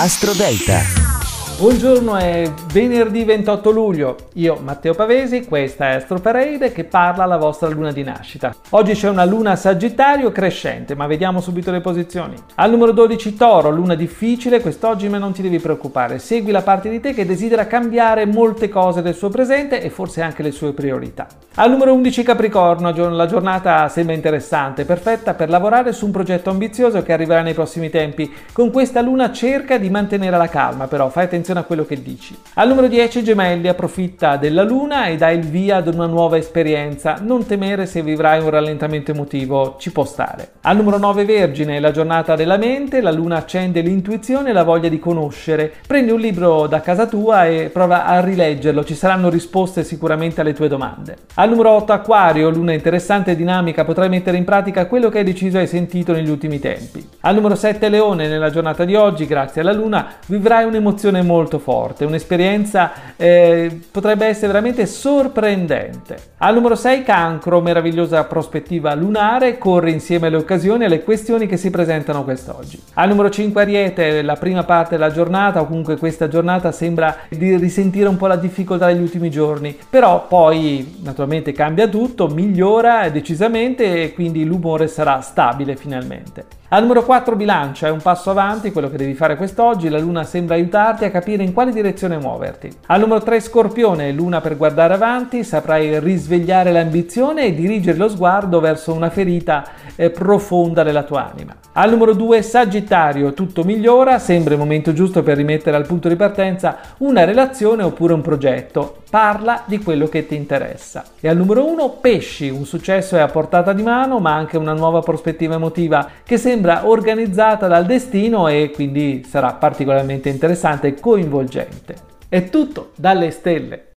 Astro Delta. Buongiorno, è venerdì 28 luglio. Io, Matteo Pavesi, questa è Astro Parade che parla alla vostra luna di nascita. Oggi c'è una luna Sagittario crescente, ma vediamo subito le posizioni. Al numero 12 Toro, luna difficile, quest'oggi ma non ti devi preoccupare. Segui la parte di te che desidera cambiare molte cose del suo presente e forse anche le sue priorità. Al numero 11 Capricorno, la giornata sembra interessante, perfetta per lavorare su un progetto ambizioso che arriverà nei prossimi tempi. Con questa luna cerca di mantenere la calma, però fai attenzione attenzione a quello che dici. Al numero 10 Gemelli approfitta della luna e dà il via ad una nuova esperienza. Non temere se vivrai un rallentamento emotivo, ci può stare. Al numero 9 Vergine, la giornata della mente, la luna accende l'intuizione e la voglia di conoscere. Prendi un libro da casa tua e prova a rileggerlo, ci saranno risposte sicuramente alle tue domande. Al numero 8 Acquario, luna interessante e dinamica, potrai mettere in pratica quello che hai deciso e sentito negli ultimi tempi. Al numero 7 Leone, nella giornata di oggi, grazie alla luna, vivrai un'emozione molto forte, un'esperienza eh, potrebbe essere veramente sorprendente. Al numero 6 cancro, meravigliosa prospettiva lunare, corre insieme alle occasioni e alle questioni che si presentano quest'oggi. Al numero 5 ariete, la prima parte della giornata o comunque questa giornata sembra di risentire un po' la difficoltà degli ultimi giorni, però poi naturalmente cambia tutto, migliora decisamente e quindi l'umore sarà stabile finalmente. Al numero 4 bilancia, è un passo avanti quello che devi fare quest'oggi, la luna sembra aiutarti a capire in quale direzione muoverti. Al numero 3 scorpione, luna per guardare avanti, saprai risvegliare l'ambizione e dirigere lo sguardo verso una ferita eh, profonda della tua anima. Al numero 2 sagittario, tutto migliora, sembra il momento giusto per rimettere al punto di partenza una relazione oppure un progetto. Parla di quello che ti interessa. E al numero 1 pesci, un successo è a portata di mano ma anche una nuova prospettiva emotiva che sembra sembra organizzata dal destino e quindi sarà particolarmente interessante e coinvolgente. È tutto dalle stelle.